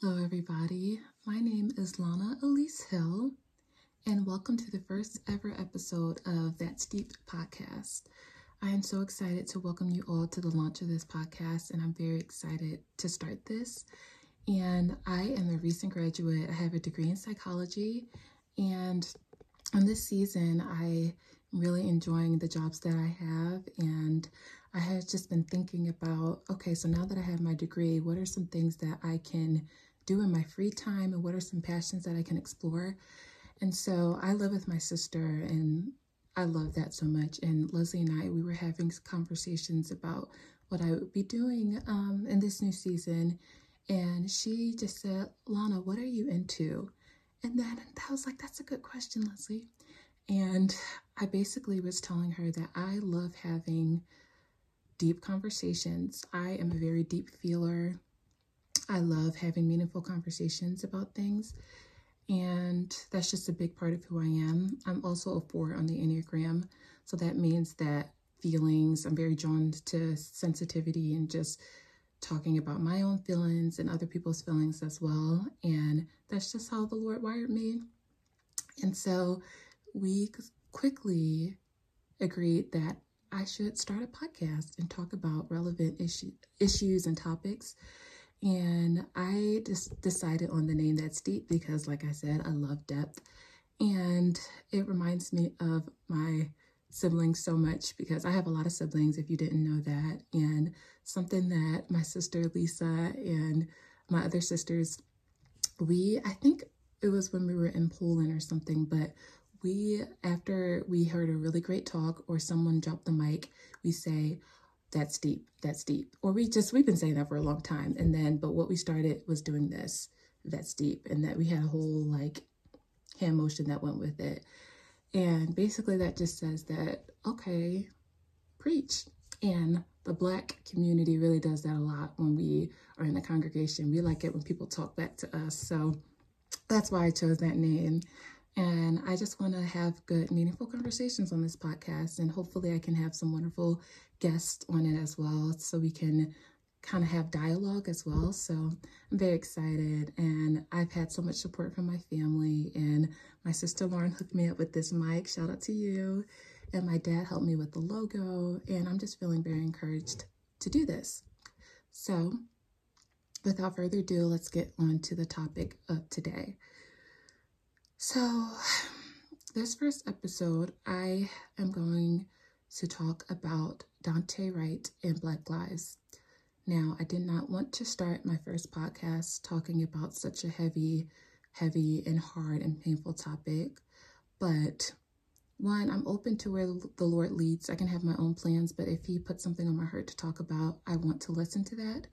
Hello, everybody. My name is Lana Elise Hill, and welcome to the first ever episode of That's Deep podcast. I am so excited to welcome you all to the launch of this podcast, and I'm very excited to start this. And I am a recent graduate. I have a degree in psychology, and on this season, I am really enjoying the jobs that I have, and I have just been thinking about okay, so now that I have my degree, what are some things that I can do in my free time and what are some passions that I can explore. And so I live with my sister and I love that so much. And Leslie and I, we were having conversations about what I would be doing um, in this new season. And she just said, Lana, what are you into? And then I was like, that's a good question, Leslie. And I basically was telling her that I love having deep conversations. I am a very deep feeler. I love having meaningful conversations about things. And that's just a big part of who I am. I'm also a four on the Enneagram. So that means that feelings, I'm very drawn to sensitivity and just talking about my own feelings and other people's feelings as well. And that's just how the Lord wired me. And so we quickly agreed that I should start a podcast and talk about relevant issue, issues and topics and I just decided on the name that's deep because, like I said, I love depth. And it reminds me of my siblings so much because I have a lot of siblings, if you didn't know that. And something that my sister Lisa and my other sisters, we, I think it was when we were in Poland or something, but we, after we heard a really great talk or someone dropped the mic, we say, that's deep, that's deep. Or we just, we've been saying that for a long time. And then, but what we started was doing this, that's deep. And that we had a whole like hand motion that went with it. And basically that just says that, okay, preach. And the black community really does that a lot when we are in the congregation. We like it when people talk back to us. So that's why I chose that name. And I just want to have good, meaningful conversations on this podcast. And hopefully, I can have some wonderful guests on it as well so we can kind of have dialogue as well. So I'm very excited. And I've had so much support from my family. And my sister Lauren hooked me up with this mic. Shout out to you. And my dad helped me with the logo. And I'm just feeling very encouraged to do this. So without further ado, let's get on to the topic of today. So, this first episode, I am going to talk about Daunte Wright and Black Lives. Now, I did not want to start my first podcast talking about such a heavy, heavy, and hard and painful topic, but one, I'm open to where the Lord leads. I can have my own plans, but if He puts something on my heart to talk about, I want to listen to that.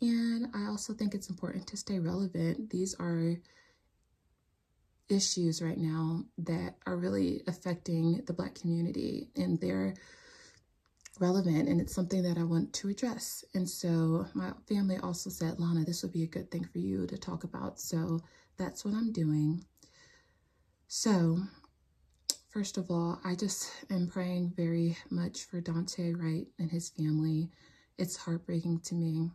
And I also think it's important to stay relevant. These are issues right now that are really affecting the Black community, and they're relevant and it's something that I want to address. And so my family also said, Lana, this would be a good thing for you to talk about. So that's what I'm doing. So, first of all, I just am praying very much for Daunte Wright and his family. It's heartbreaking to me.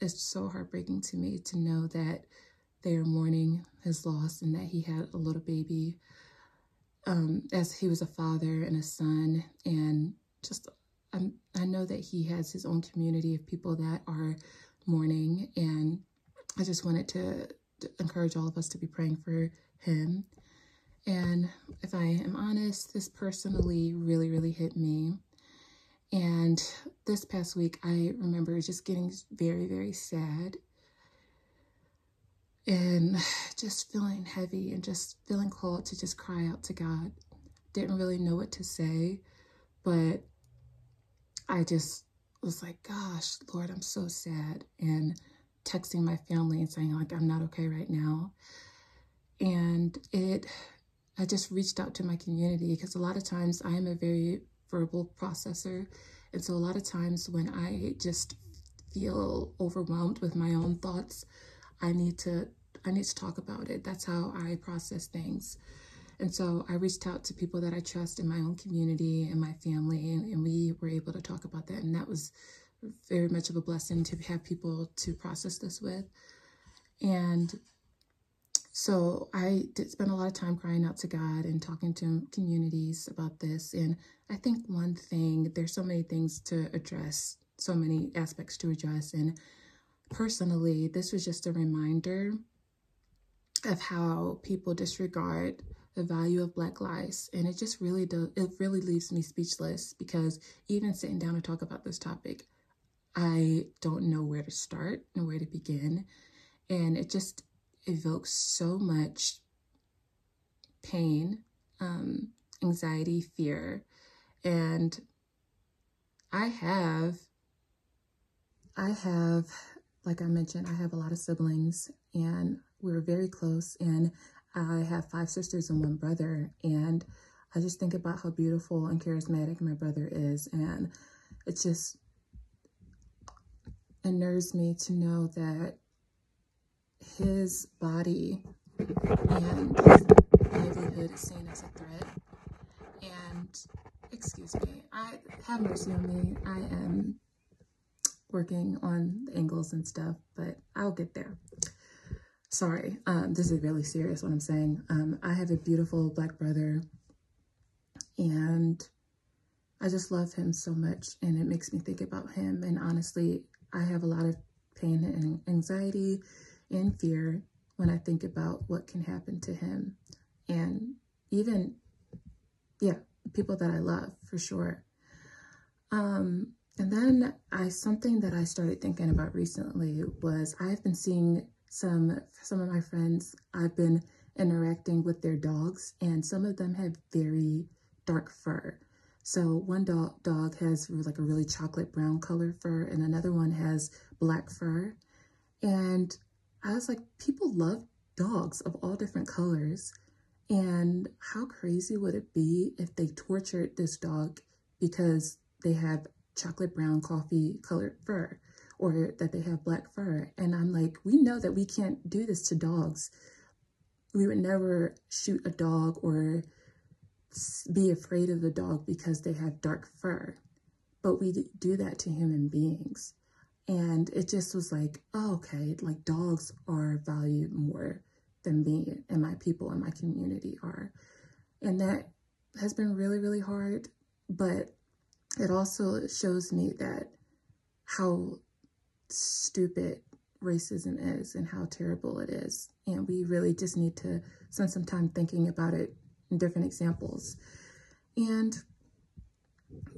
It's so heartbreaking to me to know that they are mourning his loss and that he had a little baby um, as he was a father and a son. And just, I'm, I know that he has his own community of people that are mourning. And I just wanted to, to encourage all of us to be praying for him. And if I am honest, this personally really, really hit me. And this past week, I remember just getting very, very sad and just feeling heavy and just feeling called to just cry out to God. Didn't really know what to say, but I just was like, gosh, Lord, I'm so sad. And texting my family and saying, like, I'm not okay right now. And it, I just reached out to my community because a lot of times I am a very verbal processor. And so a lot of times when I just feel overwhelmed with my own thoughts, I need to I need to talk about it. That's how I process things. And so I reached out to people that I trust in my own community and my family, and, and we were able to talk about that. And that was very much of a blessing to have people to process this with. And so I did spend a lot of time crying out to God and talking to communities about this. And I think one thing, there's so many things to address, so many aspects to address. And personally, this was just a reminder of how people disregard the value of black lives and it just really does it really leaves me speechless because even sitting down to talk about this topic i don't know where to start and where to begin and it just evokes so much pain, um, anxiety, fear. And I have, I have, like I mentioned, I have a lot of siblings and we're very close. And I have five sisters and one brother. And I just think about how beautiful and charismatic my brother is. And it just unnerves me to know that his body and his livelihood is seen as a threat. And excuse me, I have mercy on me. I am working on the angles and stuff, but I'll get there. Sorry, um, this is really serious what I'm saying. Um, I have a beautiful black brother and I just love him so much and it makes me think about him. And honestly, I have a lot of pain and anxiety and fear when I think about what can happen to him. And even, yeah, people that I love for sure. Um, and then I something that I started thinking about recently was I've been seeing some some of my friends I've been interacting with their dogs and some of them have very dark fur. So one dog dog has like a really chocolate brown color fur and another one has black fur. And I was like, people love dogs of all different colors. And how crazy would it be if they tortured this dog because they have chocolate brown coffee colored fur or that they have black fur? And I'm like, we know that we can't do this to dogs. We would never shoot a dog or be afraid of the dog because they have dark fur. But we do that to human beings. And it just was like, oh, okay, like dogs are valued more than me and my people and my community are. And that has been really, really hard. But it also shows me that how stupid racism is and how terrible it is. And we really just need to spend some time thinking about it in different examples. And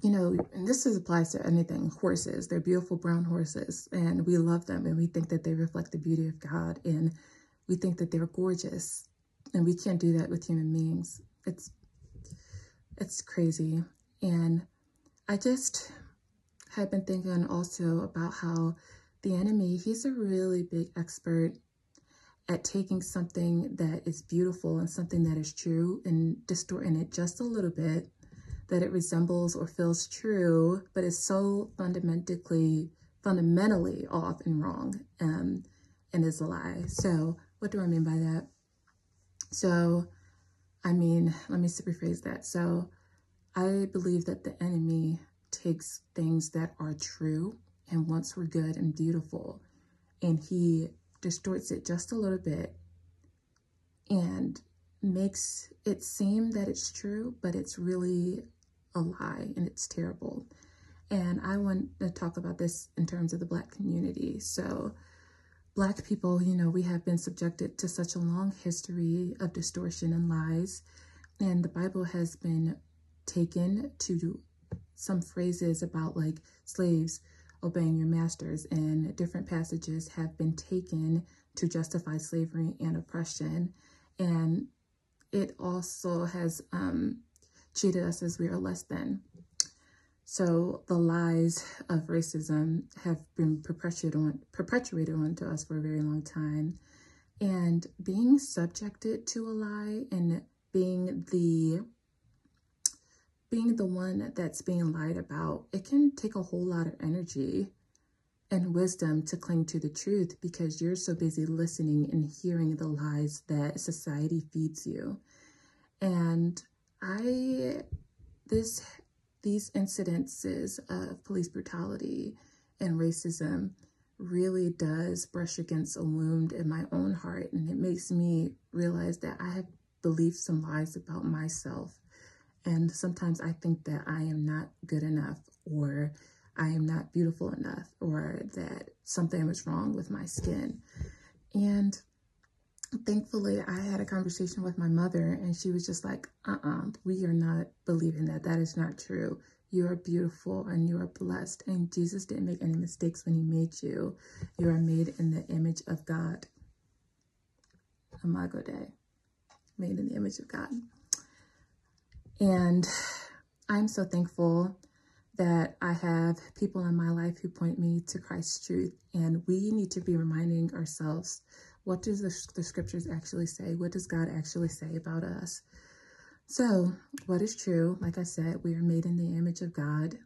you know, and this is, applies to anything, horses. They're beautiful brown horses, and we love them, and we think that they reflect the beauty of God, and we think that they're gorgeous, and we can't do that with human beings. It's, it's crazy. And I just have been thinking also about how the enemy, he's a really big expert at taking something that is beautiful and something that is true and distorting it just a little bit that it resembles or feels true, but is so fundamentally fundamentally off and wrong um, and is a lie. So what do I mean by that? So, I mean, let me rephrase that. So I believe that the enemy takes things that are true and once we were good and beautiful, and he distorts it just a little bit and makes it seem that it's true, but it's really a lie and it's terrible. And I want to talk about this in terms of the Black community. So, Black people, you know, we have been subjected to such a long history of distortion and lies. And the Bible has been taken to some phrases about like slaves obeying your masters, and different passages have been taken to justify slavery and oppression. And it also has um, treated us as we are less than. So the lies of racism have been perpetuated, on, perpetuated onto us for a very long time. And being subjected to a lie and being the being the one that's being lied about, it can take a whole lot of energy and wisdom to cling to the truth because you're so busy listening and hearing the lies that society feeds you. And I, this, these incidences of police brutality and racism really does brush against a wound in my own heart. And it makes me realize that I have believed some lies about myself. And sometimes I think that I am not good enough or I am not beautiful enough or that something was wrong with my skin. And thankfully, I had a conversation with my mother and she was just like, uh uh-uh, uh we are not believing that. That is not true. You are beautiful and you are blessed. And Jesus didn't make any mistakes when he made you. You are made in the image of God. Imago Dei, made in the image of God. And I'm so thankful that I have people in my life who point me to Christ's truth. And we need to be reminding ourselves what does the, the scriptures actually say? What does God actually say about us? So, what is true? Like I said, we are made in the image of God,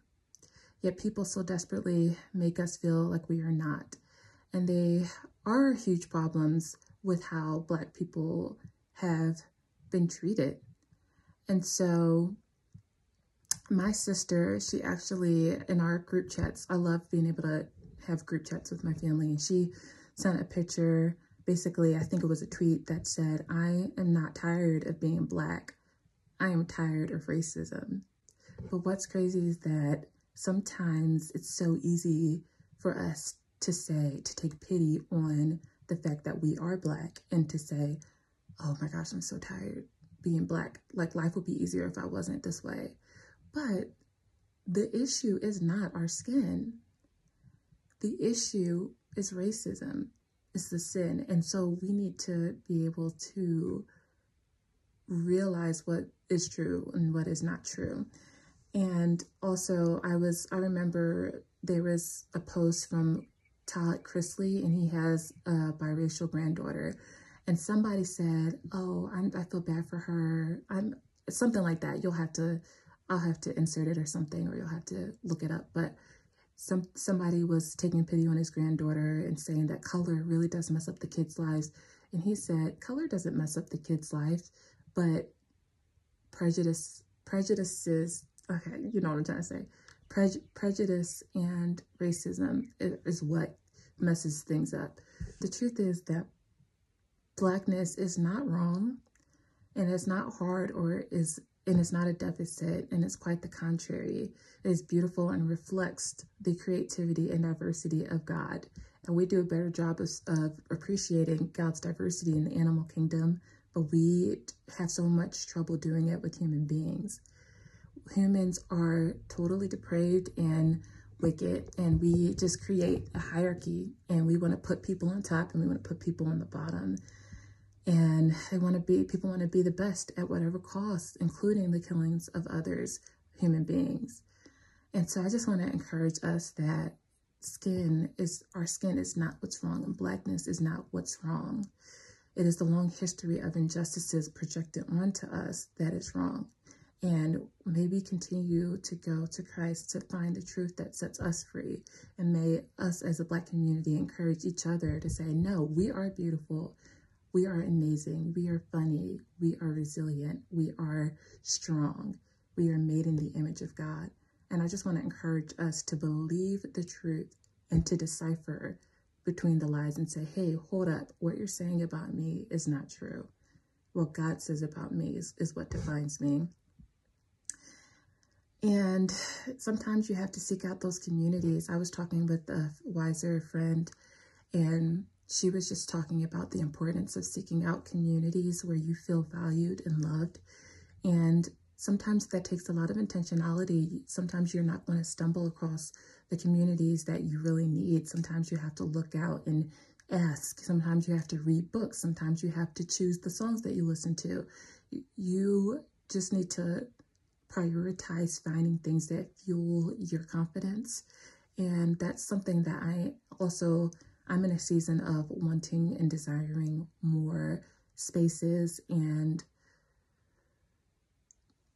yet people so desperately make us feel like we are not. And they are huge problems with how Black people have been treated. And so, my sister, she actually, in our group chats, I love being able to have group chats with my family, and she sent a picture. Basically, I think it was a tweet that said, I am not tired of being Black. I am tired of racism. But what's crazy is that sometimes it's so easy for us to say, to take pity on the fact that we are Black and to say, oh my gosh, I'm so tired being Black. Like life would be easier if I wasn't this way. But the issue is not our skin. The issue is racism, it's the sin. And so we need to be able to realize what is true and what is not true. And also, I was, I remember there was a post from Todd Chrisley, and he has a biracial granddaughter. And somebody said, Oh, I'm, I feel bad for her. I'm something like that. You'll have to, I'll have to insert it or something, or you'll have to look it up. But some somebody was taking pity on his granddaughter and saying that color really does mess up the kids' lives. And he said, Color doesn't mess up the kids' lives but prejudice prejudices okay you know what i'm trying to say Pre- prejudice and racism is, is what messes things up the truth is that blackness is not wrong and it's not hard or is and it's not a deficit and it's quite the contrary it is beautiful and reflects the creativity and diversity of god and we do a better job of, of appreciating god's diversity in the animal kingdom but we have so much trouble doing it with human beings. Humans are totally depraved and wicked, and we just create a hierarchy and we want to put people on top and we want to put people on the bottom. And they want to be, people want to be the best at whatever cost, including the killings of others, human beings. And so I just want to encourage us that skin is, our skin is not what's wrong and blackness is not what's wrong. It is the long history of injustices projected onto us that is wrong. And may we continue to go to Christ to find the truth that sets us free. And may us as a Black community encourage each other to say, no, we are beautiful. We are amazing. We are funny. We are resilient. We are strong. We are made in the image of God. And I just want to encourage us to believe the truth and to decipher between the lies and say, hey, hold up, what you're saying about me is not true. What God says about me is, is what defines me. And sometimes you have to seek out those communities. I was talking with a wiser friend, and she was just talking about the importance of seeking out communities where you feel valued and loved. And sometimes that takes a lot of intentionality. Sometimes you're not going to stumble across the communities that you really need. Sometimes you have to look out and ask. Sometimes you have to read books. Sometimes you have to choose the songs that you listen to. You just need to prioritize finding things that fuel your confidence. And that's something that I also, I'm in a season of wanting and desiring more spaces and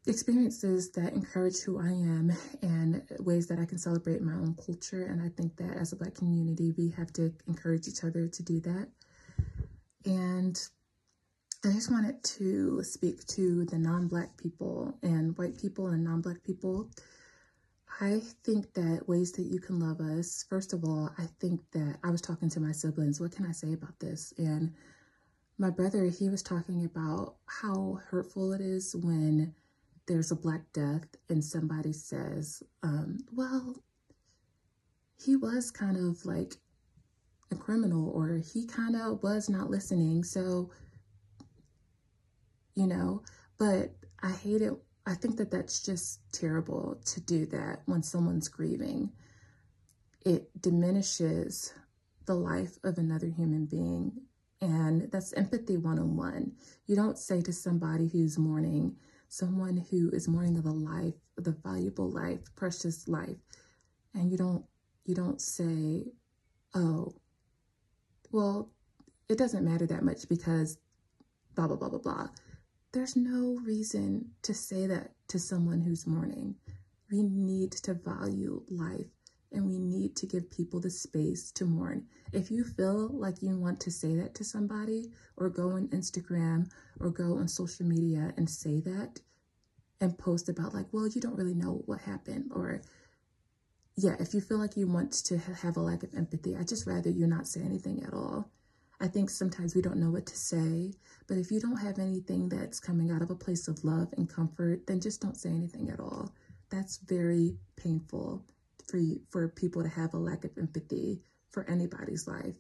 experiences that encourage who I am and ways that I can celebrate my own culture. And I think that as a Black community, we have to encourage each other to do that. And I just wanted to speak to the non Black people and white people and non Black people. I think that ways that you can love us, first of all, I think that I was talking to my siblings, what can I say about this? And my brother, he was talking about how hurtful it is when there's a Black Death and somebody says, um, well, he was kind of like a criminal or he kind of was not listening. So, you know, but I hate it. I think that that's just terrible to do that when someone's grieving. It diminishes the life of another human being. And that's empathy one on one. You don't say to somebody who's mourning, someone who is mourning of a life, the valuable life, precious life, and you don't you don't say, "Oh, well, it doesn't matter that much because blah blah blah blah blah." There's no reason to say that to someone who's mourning. We need to value life and we need to give people the space to mourn. If you feel like you want to say that to somebody or go on Instagram or go on social media and say that and post about like, well, you don't really know what happened or yeah, if you feel like you want to have a lack of empathy, I just rather you not say anything at all. I think sometimes we don't know what to say, but if you don't have anything that's coming out of a place of love and comfort, then just don't say anything at all. That's very painful for you, for people to have a lack of empathy for anybody's life.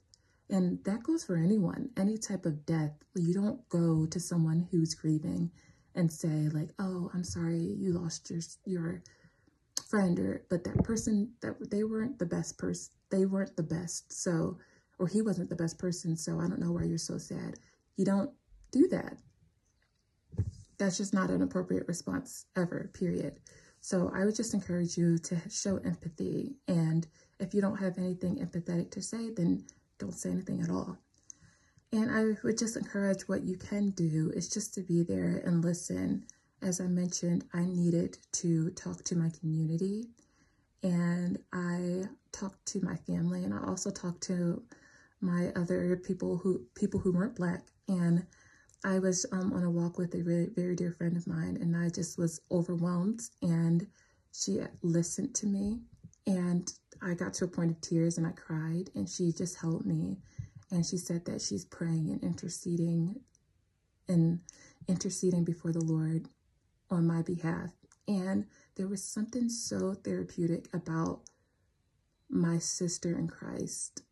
And that goes for anyone, any type of death. You don't go to someone who's grieving and say like, "Oh, I'm sorry you lost your your friend," or but that person that they weren't the best person. They weren't the best, so or he wasn't the best person. So I don't know why you're so sad. You don't do that. That's just not an appropriate response ever. Period. So I would just encourage you to show empathy. And if you don't have anything empathetic to say, then don't say anything at all. And I would just encourage what you can do is just to be there and listen. As I mentioned, I needed to talk to my community and I talked to my family and I also talked to my other people who people who weren't black and I was um, on a walk with a really, very dear friend of mine, and I just was overwhelmed. And she listened to me, and I got to a point of tears, and I cried. And she just held me, and she said that she's praying and interceding, and interceding before the Lord on my behalf. And there was something so therapeutic about my sister in Christ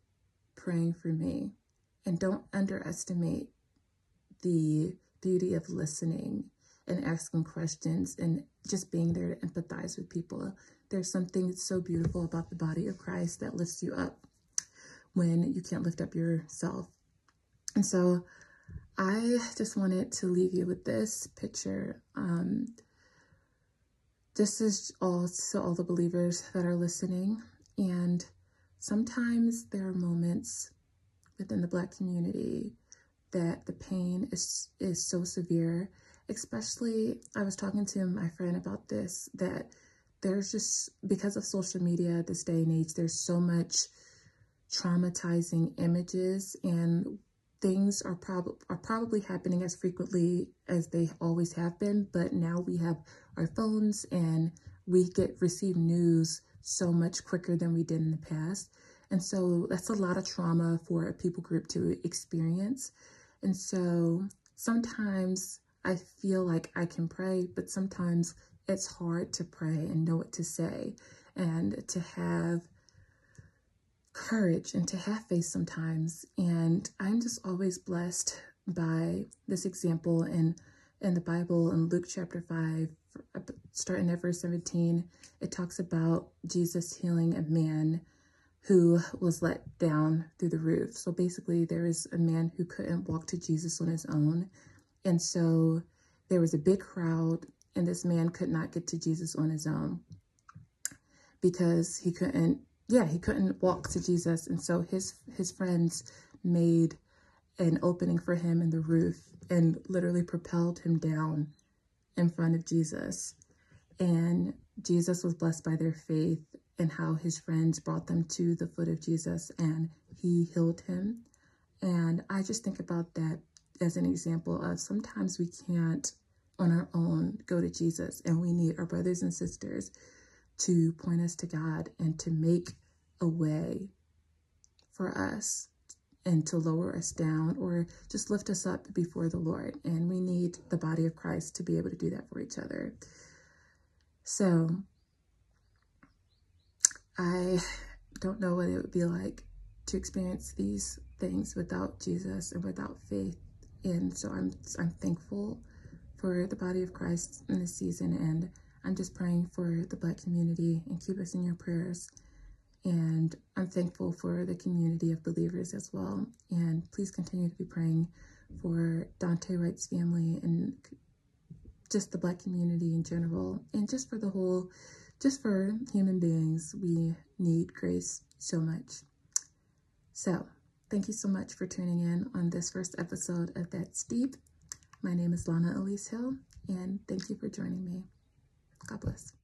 praying for me. And don't underestimate the beauty of listening and asking questions and just being there to empathize with people. There's something so beautiful about the body of Christ that lifts you up when you can't lift up yourself. And so I just wanted to leave you with this picture. Um, this is all to all the believers that are listening. And sometimes there are moments within the Black community that the pain is is so severe. Especially i was talking to my friend about this that there's just because of social media this day and age there's so much traumatizing images and things are probably are probably happening as frequently as they always have been. But now we have our phones and we get receive news so much quicker than we did in the past and so that's a lot of trauma for a people group to experience and so sometimes I feel like I can pray, but sometimes it's hard to pray and know what to say and to have courage and to have faith sometimes. And I'm just always blessed by this example in in the Bible in Luke chapter 5, starting at verse 17, it talks about Jesus healing a man who was let down through the roof. So basically, there is a man who couldn't walk to Jesus on his own. And so there was a big crowd, and this man could not get to Jesus on his own because he couldn't, yeah, he couldn't walk to Jesus. And so his, his friends made an opening for him in the roof and literally propelled him down in front of Jesus. And Jesus was blessed by their faith and how his friends brought them to the foot of Jesus and he healed him. And I just think about that as an example of sometimes we can't on our own go to Jesus and we need our brothers and sisters to point us to God and to make a way for us and to lower us down or just lift us up before the Lord. And we need the body of Christ to be able to do that for each other. So I don't know what it would be like to experience these things without Jesus and without faith. And so I'm I'm thankful for the body of Christ in this season and I'm just praying for the black community and keep us in your prayers. And I'm thankful for the community of believers as well. And please continue to be praying for Daunte Wright's family and just the black community in general and just for the whole just for human beings we need grace so much. So thank you so much for tuning in on this first episode of that's deep. My name is lana elise hill and thank you for joining me. God bless